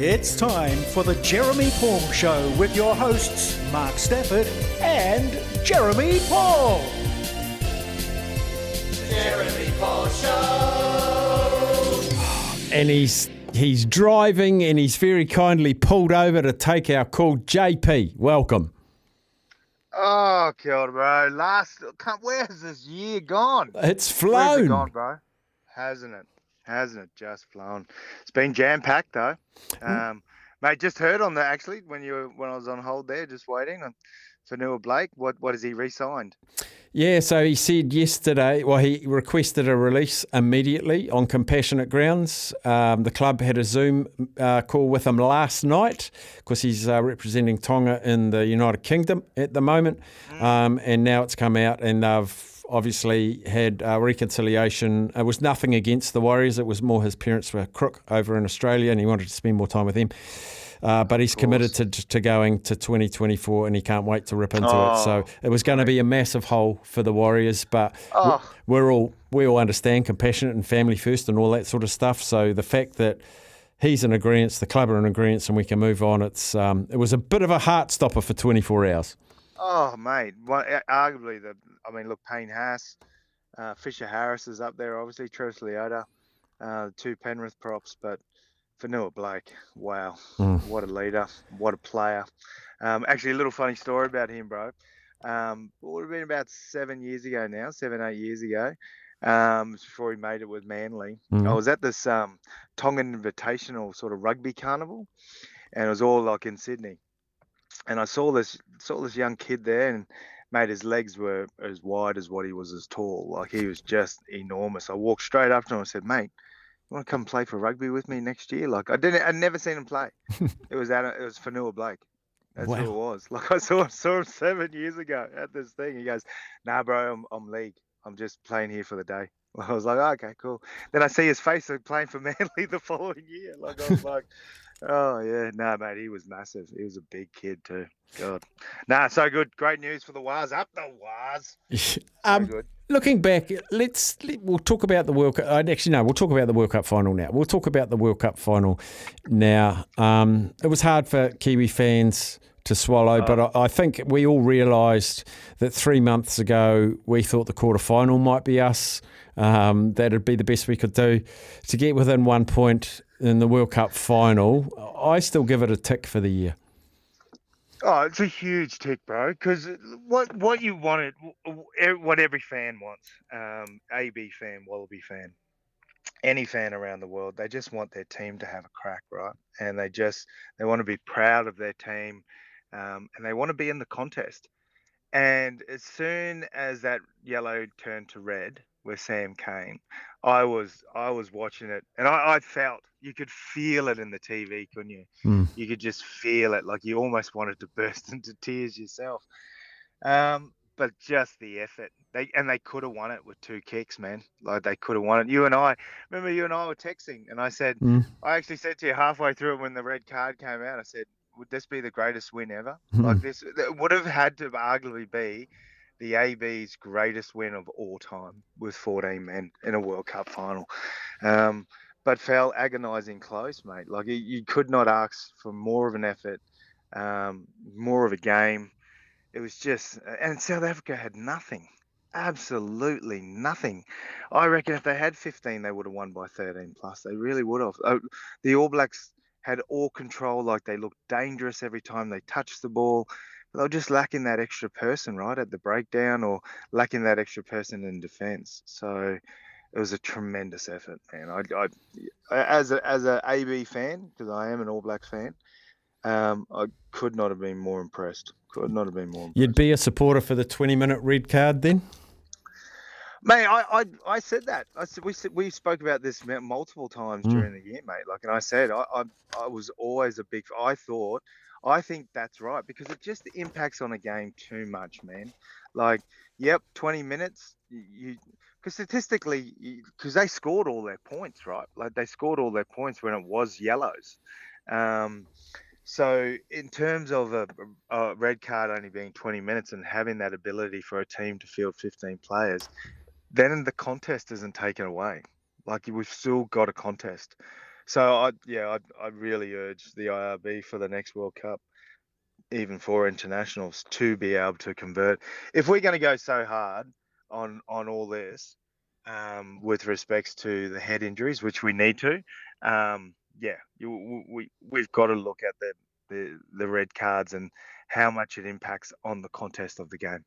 It's time for the Jeremy Paul Show with your hosts, Mark Stafford and Jeremy Paul. Jeremy Paul Show. and he's he's driving and he's very kindly pulled over to take our call. JP, welcome. Oh, God, bro. Last, can't, where has this year gone? It's Where's it flown. gone, bro? Hasn't it? Hasn't it just flown? It's been jam packed though. Um, mate, just heard on the actually when you were, when I was on hold there, just waiting on for Fonua-Blake. What what has he re-signed? Yeah, so he said yesterday, well, he requested a release immediately on compassionate grounds. Um, the club had a Zoom uh, call with him last night because he's uh, representing Tonga in the United Kingdom at the moment. Um, and now it's come out and they've obviously had uh, reconciliation. It was nothing against the Warriors, it was more his parents were crook over in Australia and he wanted to spend more time with them. Uh, but he's committed to, to going to 2024 and he can't wait to rip into it. So it was going to be a massive hole for the Warriors, but Oh. we're all we all understand compassionate and family first and all that sort of stuff. So the fact that he's in agreement, the club are in agreement, and we can move on. It's um, it was a bit of a heart stopper for 24 hours. Oh, mate. A- arguably the. I mean, look, Payne Haas, uh, Fisher Harris is up there. Obviously, Travis Leota, uh, two Penrith props, but for Fonua-Blake, wow, Mm. what a leader, what a player. Um, actually, a little funny story about him, bro. Um, it would have been about seven years ago now, seven eight years ago. Um, before he made it with Manly, I Mhm. was at this um, Tongan Invitational sort of rugby carnival, and it was all like in Sydney and I saw this saw this young kid there, and mate, his legs were as wide as what he was as tall. Like he was just enormous. I walked straight up to him and said, "Mate, you want to come play for rugby with me next year?" Like I didn't, I'd never seen him play. it was at, it was Fonua-Blake. That's who it was. Like I saw saw him seven years ago at this thing. He goes, "Nah, bro, I'm I'm league. I'm just playing here for the day." I was like, oh, "Okay, cool." Then I see his face playing for Manly the following year. Like I was like. Oh yeah, no mate, he was massive. He was a big kid too. God, nah, so good. Great news for the Waz. Up the Waz. So Um, good. Looking back, let's let, we'll talk about the World Cup. uh, Actually, no, we'll talk about the World Cup final now. We'll talk about the World Cup final now. Um, it was hard for Kiwi fans to swallow, but I, I think we all realised that three months ago we thought the quarter final might be us. Um, that'd be the best we could do to get within one point in the World Cup final. I still give it a tick for the year. Oh, it's a huge tick, bro. Because what what you wanted, what every fan wants, um, AB fan, Wallaby fan, any fan around the world, they just want their team to have a crack, right? And they just they want to be proud of their team, um, and they want to be in the contest. And as soon as that yellow turned to red with Sam Cane, I was I was watching it, and I, I felt you could feel it in the TV, couldn't you? Mm. You could just feel it, like you almost wanted to burst into tears yourself. Um, but just the effort, they and they could have won it with two kicks, man. Like they could have won it. You and I remember you and I were texting, and I said, Mm. I actually said to you halfway through it when the red card came out, I said, would this be the greatest win ever? Hmm. Like this it would have had to arguably be the AB's greatest win of all time with 14 men in a World Cup final. Um, but fell agonising close, mate. Like you, could not ask for more of an effort, um, more of a game. It was just, and South Africa had nothing, absolutely nothing. I reckon if they had 15, they would have won by 13 plus. They really would have. Uh, the All Blacks had all control, like they looked dangerous every time they touched the ball. But they were just lacking that extra person, right, at the breakdown, or lacking that extra person in defence. So it was a tremendous effort, man. I, I as a as a AB fan, because I am an All Blacks fan, um, I could not have been more impressed. Could not have been more. Impressed. You'd be a supporter for the 20 minute red card then? Mate, I, I, I said that. I said we said- we spoke about this multiple times Mm. during the year, mate. Like, and I said I, I I was always a big. I thought I think that's right because it just impacts on a game too much, man. Like, yep, twenty minutes. You because statistically, because they scored all their points, right? Like they scored all their points when it was yellows. Um, so in terms of a, a red card only being 20 minutes and having that ability for a team to field 15 players, then the contest isn't taken away. Like we've still got a contest. So I yeah, I I really urge the IRB for the next World Cup, even for internationals, to be able to convert. If we're going to go so hard on on all this, um, with respects to the head injuries, which we need to, um, yeah, you, we we've got to look at the, the the red cards and how much it impacts on the contest of the game.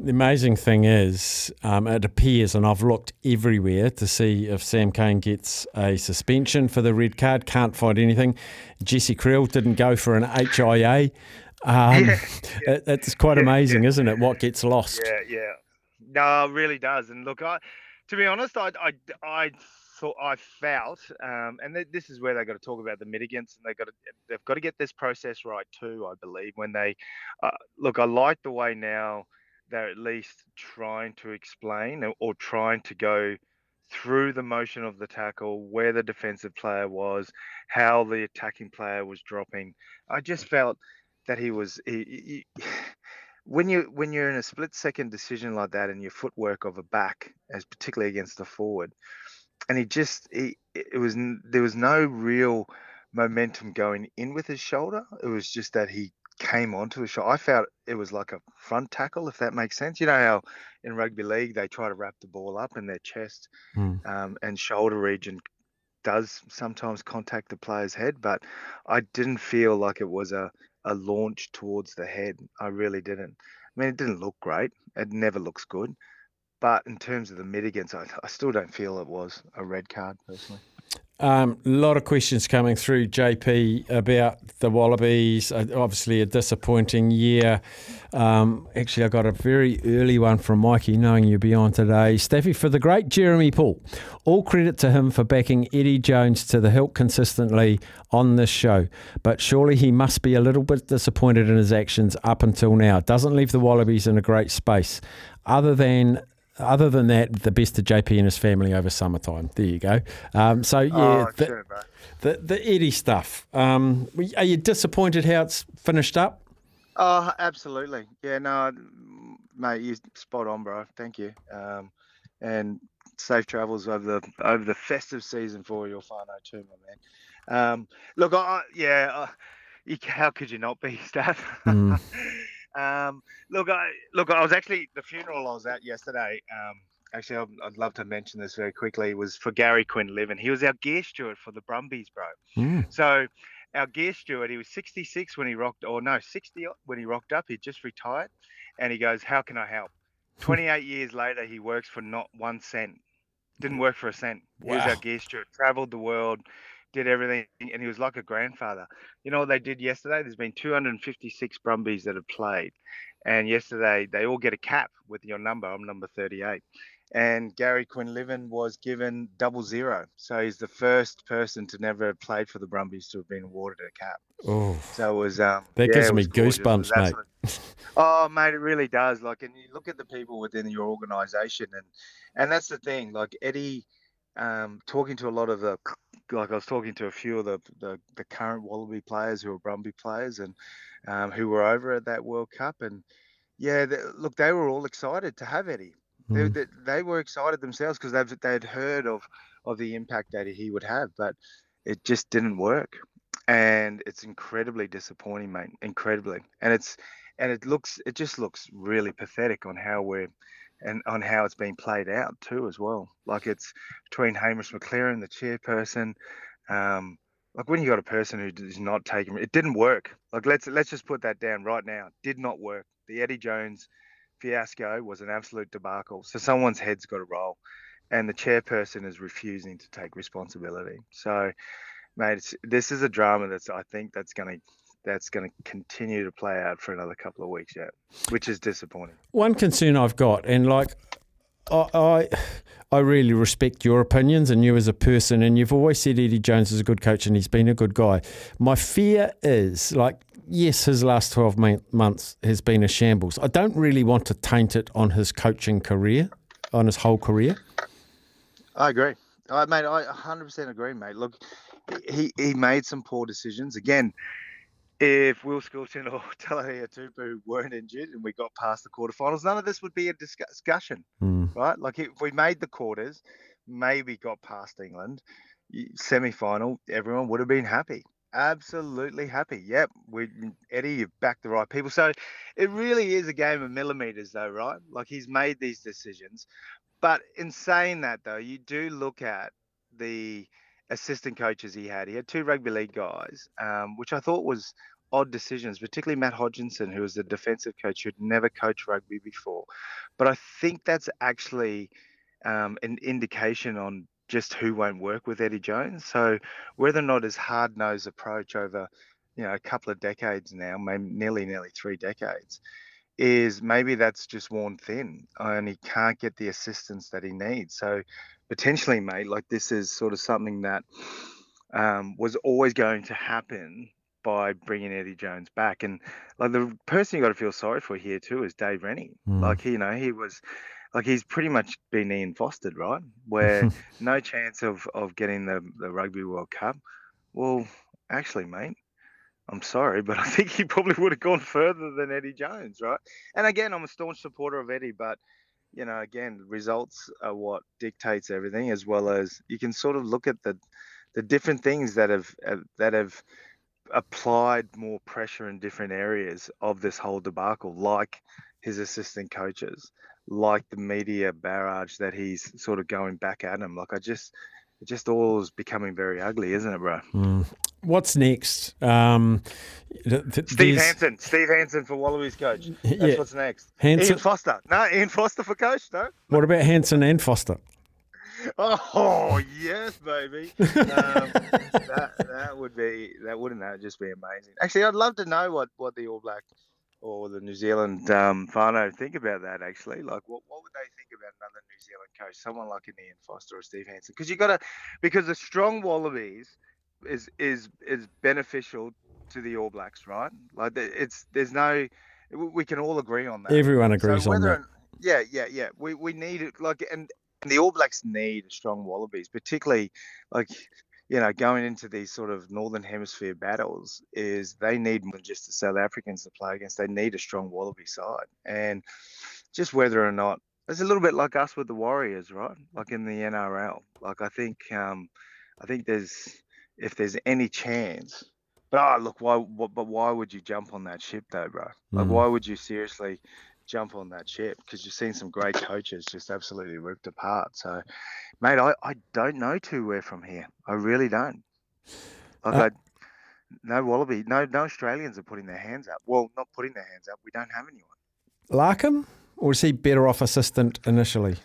The amazing thing is, um, it appears, and I've looked everywhere to see if Sam Cane gets a suspension for the red card. Can't find anything. Jesse Kriel didn't go for an HIA. Um, yeah, yeah. It, it's quite amazing, yeah, isn't it? What gets lost? Yeah, yeah. No, it really does. And look, I, to be honest, I, I, I thought I felt, um, and th- this is where they got to talk about the mitigants, and they got to they've got to get this process right too. I believe when they uh, look, I like the way now they're at least trying to explain or, or trying to go through the motion of the tackle, where the defensive player was, how the attacking player was dropping. I just felt that he was he, he, when you when you're in a split second decision like that and your footwork of a back, as particularly against a forward, and he just he, it was there was no real momentum going in with his shoulder. It was just that he came onto a shot. I felt it was like a front tackle, if that makes sense. You know how in rugby league they try to wrap the ball up in their chest mm. um, and shoulder region does sometimes contact the player's head, but I didn't feel like it was a, a launch towards the head. I really didn't. I mean, it didn't look great. It never looks good. But in terms of the mitigants, I, I still don't feel it was a red card personally. A um, lot of questions coming through, JP, about the Wallabies. Uh, obviously, a disappointing year. Um, actually, I got a very early one from Mikey, knowing you'll be on today. Staffy, for the great Jeremy Paul, all credit to him for backing Eddie Jones to the hilt consistently on this show. But surely he must be a little bit disappointed in his actions up until now. Doesn't leave the Wallabies in a great space. Other than other than that, the best of JP and his family over summertime. There you go. Um, so yeah, oh, the, sure, the, the Eddie stuff. Um, are you disappointed how it's finished up? Oh, absolutely. Yeah, no, mate, you spot on, bro. Thank you. Um, and safe travels over the over the festive season for your whānau too, my man. Um, look, I, yeah, uh, you, how could you not be, Steph? Mm. Um, look, I look, I was actually the funeral I was at yesterday. Um, actually, I'd, I'd, love to mention this very quickly. It was for Gary Quinlivan. He was our gear steward for the Brumbies, bro. Mm. So our gear steward, he was 66 when he rocked, or no, 60 when he rocked up. He just retired, and he goes, "How can I help?" 28 years later, he works for not one cent. Didn't work for a cent. He was our gear steward. Traveled the world, did everything, and he was like a grandfather. You know what they did yesterday? There's been 256 Brumbies that have played, and yesterday they all get a cap with your number. I'm number 38, and Gary Quinlivan was given double zero. So he's the first person to never have played for the Brumbies to have been awarded a cap. Oh, so it was um, that yeah, gives me goosebumps, mate. oh, mate, it really does. Like, and you look at the people within your organisation, and and that's the thing. Like Eddie um, talking to a lot of the like I was talking to a few of the the, the current Wallaby players who are Brumby players and um, who were over at that World Cup and yeah, they, look, they were all excited to have Eddie. Mm. They, they, they, were excited themselves because they've they'd heard of of the impact that he would have, but it just didn't work, and it's incredibly disappointing, mate. Incredibly, and it's and it looks it just looks really pathetic on how we're and on how it's been played out too as well. Like it's between Hamish McLaren, the chairperson. Um, like when you got a person who is not taking it didn't work. Like let's let's just put that down right now. Did not work. The Eddie Jones fiasco was an absolute debacle. So someone's head's got to roll, and the chairperson is refusing to take responsibility. So, mate, this is a drama that's I think that's going to that's going to continue to play out for another couple of weeks yet, which is disappointing. One concern I've got, and like I, I, I really respect your opinions and you as a person, and you've always said Eddie Jones is a good coach and he's been a good guy. My fear is like. Yes, his last 12 months has been a shambles. I don't really want to taint it on his coaching career, on his whole career. I agree. I, mate, I 100% agree, mate. Look, he, he made some poor decisions. Again, if Will Skelton or Taulavega Tupu weren't injured and we got past the quarterfinals, none of this would be a discussion, mm. right? Like if we made the quarters, maybe got past England, semi final, everyone would have been happy. Absolutely happy. Yep, we Eddie, you've backed the right people. So it really is a game of millimeters, though, right? Like he's made these decisions, but in saying that, though, you do look at the assistant coaches he had. He had two rugby league guys, um, which I thought was odd decisions, particularly Matt Hodgkinson, who was the defensive coach who'd never coached rugby before. But I think that's actually um, an indication on just who won't work with Eddie Jones. So whether or not his hard nosed approach over, you know, a couple of decades now, maybe nearly nearly three decades, is maybe that's just worn thin and he can't get the assistance that he needs. So potentially, mate, like this is sort of something that um, was always going to happen by bringing Eddie Jones back. And like the person you got to feel sorry for here too is Dave Rennie. Mm. Like you know he was like he's pretty much been Ian Fostered, right? Where no chance of of getting the the Rugby World Cup. Well, actually, mate, I'm sorry, but I think he probably would have gone further than Eddie Jones, right? And again, I'm a staunch supporter of Eddie, but you know, again, results are what dictates everything, as well as you can sort of look at the the different things that have that have applied more pressure in different areas of this whole debacle, like his assistant coaches, like the media barrage that he's sort of going back at him. Like I just, it just all is becoming very ugly, isn't it, bro? Mm. What's next? Um, th- th- Steve Hansen. Steve Hansen for Wallabies coach. That's yeah. what's next. Hansen. Ian Foster. No, Ian Foster for coach, no? What about Hansen and Foster? Oh yes, baby. Um, that that would be that wouldn't that just be amazing? Actually, I'd love to know what what the All Black or the New Zealand um, whānau think about that. Actually, like what what would they think about another New Zealand coach, someone like an Ian Foster or Steve Hansen? Because you got to because the strong Wallabies is is is beneficial to the All Blacks, right? Like it's there's no we can all agree on that. Everyone agrees so on that. Yeah, yeah, yeah. We we need it like and and the All Blacks need strong Wallabies, particularly like you know going into these sort of Northern Hemisphere battles. Is they need more than just the South Africans to play against. They need a strong Wallaby side, and just whether or not it's a little bit like us with the Warriors, right? Like in the NRL. Like I think um, I think there's if there's any chance. But oh, look, why? But why would you jump on that ship though, bro? Like, mm. why would you seriously jump on that ship because you've seen some great coaches just absolutely ripped apart. So, mate, I, I don't know too where from here. I really don't. Like, uh, I, no Wallaby, no no Australians are putting their hands up. Well, not putting their hands up. We don't have anyone. Larkham, or is he better off assistant initially?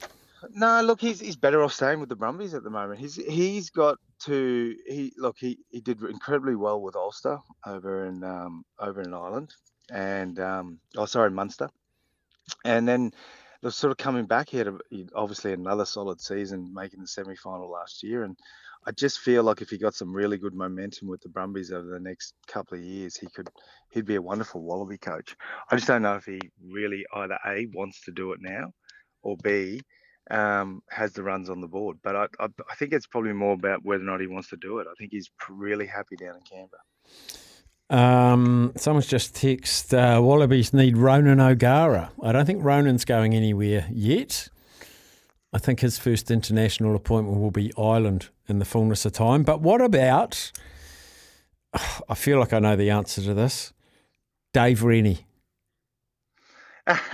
No, look, he's he's better off staying with the Brumbies at the moment. He's he's got to he look he, he did incredibly well with Ulster over in um, over in Ireland and um, oh sorry Munster and then they're sort of coming back here to obviously another solid season, making the semi final last year. And I just feel like if he got some really good momentum with the Brumbies over the next couple of years, he could he'd be a wonderful Wallaby coach. I just don't know if he really either a wants to do it now, or b um, has the runs on the board. But I, I, I think it's probably more about whether or not he wants to do it. I think he's really happy down in Canberra. Um, someone's just text uh, Wallabies need Ronan O'Gara. I don't think Ronan's going anywhere yet. I think his first international appointment will be Ireland in the fullness of time. But what about? I feel like I know the answer to this. Dave Rennie.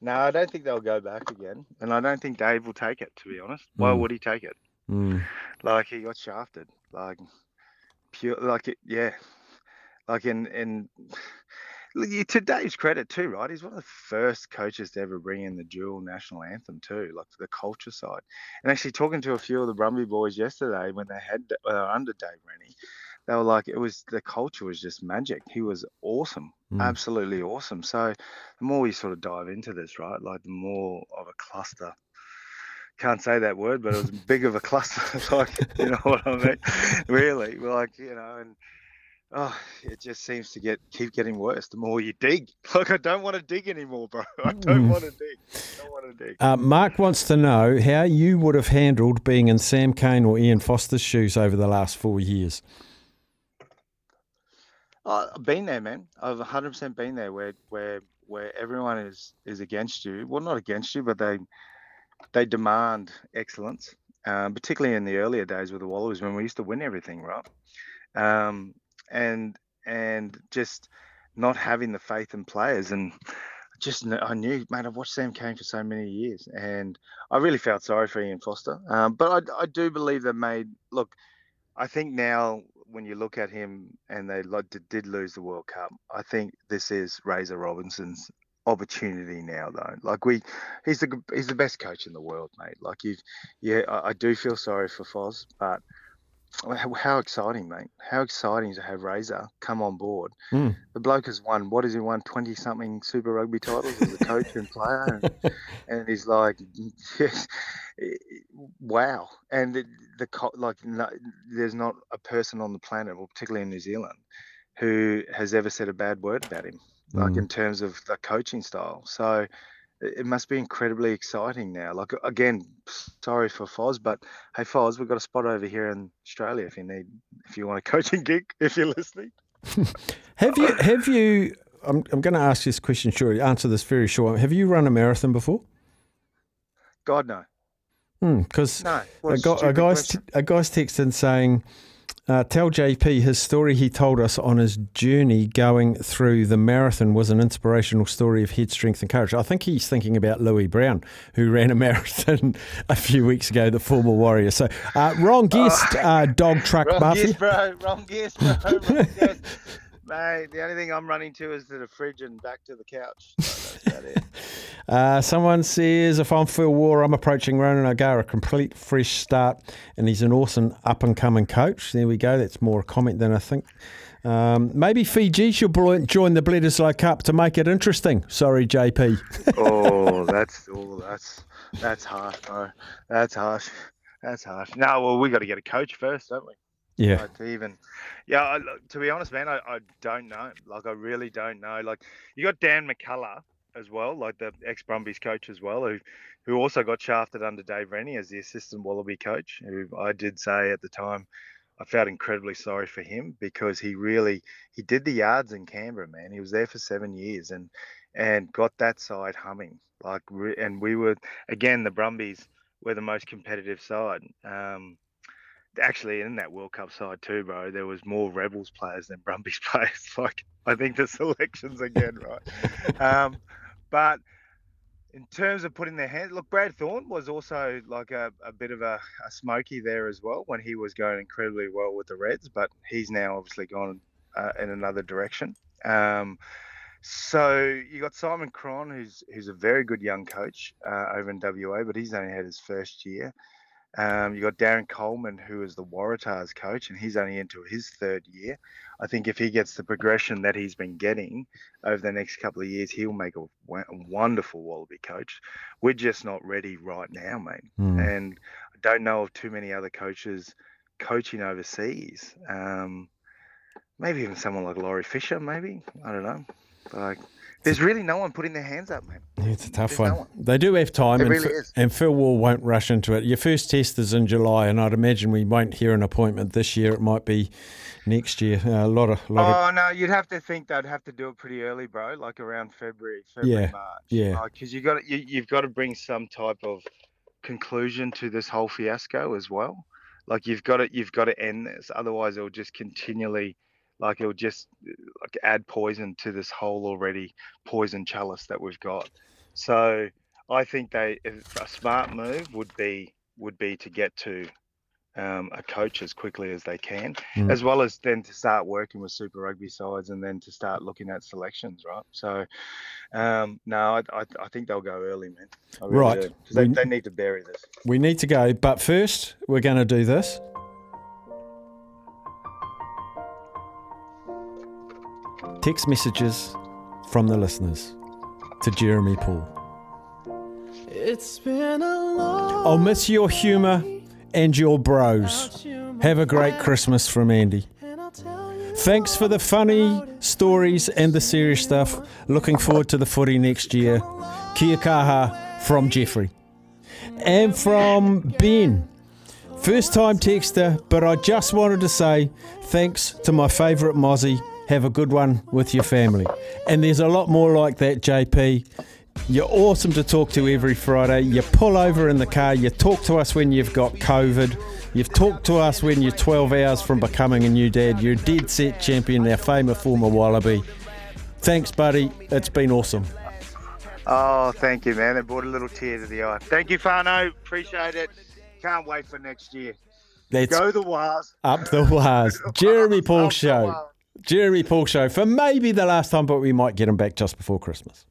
no, I don't think they'll go back again, and I don't think Dave will take it. To be honest, why mm. would he take it? Mm. Like he got shafted. Like pure. Like it. Yeah. Like in in to Dave's credit too, right? He's one of the first coaches to ever bring in the dual national anthem too, like the culture side. And actually talking to a few of the Brumby boys yesterday when they had uh, under Dave Rennie, they were like, it was the culture was just magic. He was awesome, mm. absolutely awesome. So the more we sort of dive into this, right, like the more of a cluster can't say that word, but it was big of a cluster. like, you know what I mean? really, like, you know, and oh, it just seems to get keep getting worse the more you dig. Like I don't want to dig anymore, bro. I don't mm. want to dig. I don't want to dig. Uh, Mark wants to know how you would have handled being in Sam Cane or Ian Foster's shoes over the last four years. Uh, I've been there, man. I've 100% been there, where where where everyone is is against you. Well, not against you, but they they demand excellence um, particularly in the earlier days with the Wallabies when we used to win everything, right? Um, and and just not having the faith in players and just I knew, man, I've watched Sam Cane for so many years, and I really felt sorry for Ian Foster. Um, but I, I do believe they made look. I think now when you look at him and they did lose the World Cup, I think this is Razor Robertson's opportunity now though like we he's the he's the best coach in the world mate like you yeah I, I do feel sorry for Foz but how exciting, mate! How exciting to have Razor come on board. Mm. The bloke has won. What has he won? Twenty something Super Rugby titles as a coach and player, and, and he's like, yes, wow. And the, the like, no, there's not a person on the planet, or particularly in New Zealand, who has ever said a bad word about him, like mm. in terms of the coaching style. So it must be incredibly exciting now. Like again, sorry for Foz, but hey Foz, we've got a spot over here in Australia if you need if you want a coaching gig, if you're listening. have you have you I'm I'm gonna ask this question short answer this very short. Have you run a marathon before? God no. Because hmm, no, a, a, guy's t- a guy's texting saying uh, tell JP his story he told us on his journey going through the marathon was an inspirational story of head strength and courage. I think he's thinking about Lewis Brown, who ran a marathon a few weeks ago, the former warrior. So, uh, wrong guest, oh, uh, dog truck wrong Buffy. Guess, bro. Wrong guess, bro. Wrong guess. Mate, the only thing I'm running to is to the fridge and back to the couch. So uh, someone says, if I'm Phil Waugh, I'm approaching Ronan O'Gara, a complete fresh start, and he's an awesome up and coming coach. There we go. That's more a comment than I think. Um, maybe Fiji should join the Bledisloe Cup to make it interesting. Sorry, JP. oh, that's oh, that's that's harsh, bro. That's harsh. That's harsh. No, well, we got to get a coach first, don't we? Yeah. to even, yeah. I, to be honest, man, I, I don't know. Like, I really don't know. Like, you got Dan McKellar as well, like the ex Brumbies coach as well, who who also got shafted under Dave Rennie as the assistant Wallaby coach. Who I did say at the time, I felt incredibly sorry for him because he really he did the yards in Canberra, man. He was there for seven years and and got that side humming. Like, and we were again the Brumbies were the most competitive side. Um, actually in that World Cup side too, bro, there was more Rebels players than Brumbies players. Like I think the selections again, right? um, but in terms of putting their hands, look, Brad Thorn was also like a, a bit of a, a smoky there as well when he was going incredibly well with the Reds, but he's now obviously gone uh, in another direction. Um, so you got Simon Cron, who's who's a very good young coach uh, over in WA, but he's only had his first year. Um, you got Darren Coleman, who is the Waratahs coach, and he's only into his third year. I think if he gets the progression that he's been getting over the next couple of years, he'll make a, wonderful Wallaby coach. We're just not ready right now, mate. Mm. And I don't know of too many other coaches coaching overseas. Um, maybe even someone like Laurie Fisher, maybe. I don't know. Like there's really no one putting their hands up, man. It's a tough one. No one. They do have time, it and, really is. and Phil Waugh won't rush into it. Your first test is in July, and I'd imagine we won't hear an appointment this year. It might be next year. Uh, a lot of, lot oh of... no, you'd have to think they'd have to do it pretty early, bro. Like around February, February, yeah. March. Yeah, because you got you, you've got to bring some type of conclusion to this whole fiasco as well. Like you've got to you've got to end this, otherwise it'll just continually like it'll just like add poison to this whole already poison chalice that we've got. So I think they a smart move would be would be to get to um, a coach as quickly as they can, mm. as well as then to start working with Super Rugby sides and then to start looking at selections, right? So, um, no, I, I, I, think they'll go early, man. Really right. They, they need to bury this. We need to go, but first we're going to do this. Text messages from the listeners to Jeremy Paul. It's been a long I'll miss your humour and your bros. Have a great Christmas from Andy. Thanks for the funny stories and the serious stuff. Looking forward to the footy next year. Kia kaha from Jeffrey. And from Ben. First time texter, but I just wanted to say thanks to my favourite Mozzie have a good one with your family. And there's a lot more like that, JP. You're awesome to talk to every Friday. You pull over in the car. You talk to us when you've got COVID. You've talked to us when you're 12 hours from becoming a new dad. You're a dead set champion, our famous former Wallaby. Thanks, buddy. It's been awesome. Oh, thank you, man. It brought a little tear to the eye. Thank you, Fano. Appreciate it. Can't wait for next year. That's Go the Wars. up the wires. Jeremy Paul Show. Jeremy Paul Show for maybe the last time, but we might get him back just before Christmas.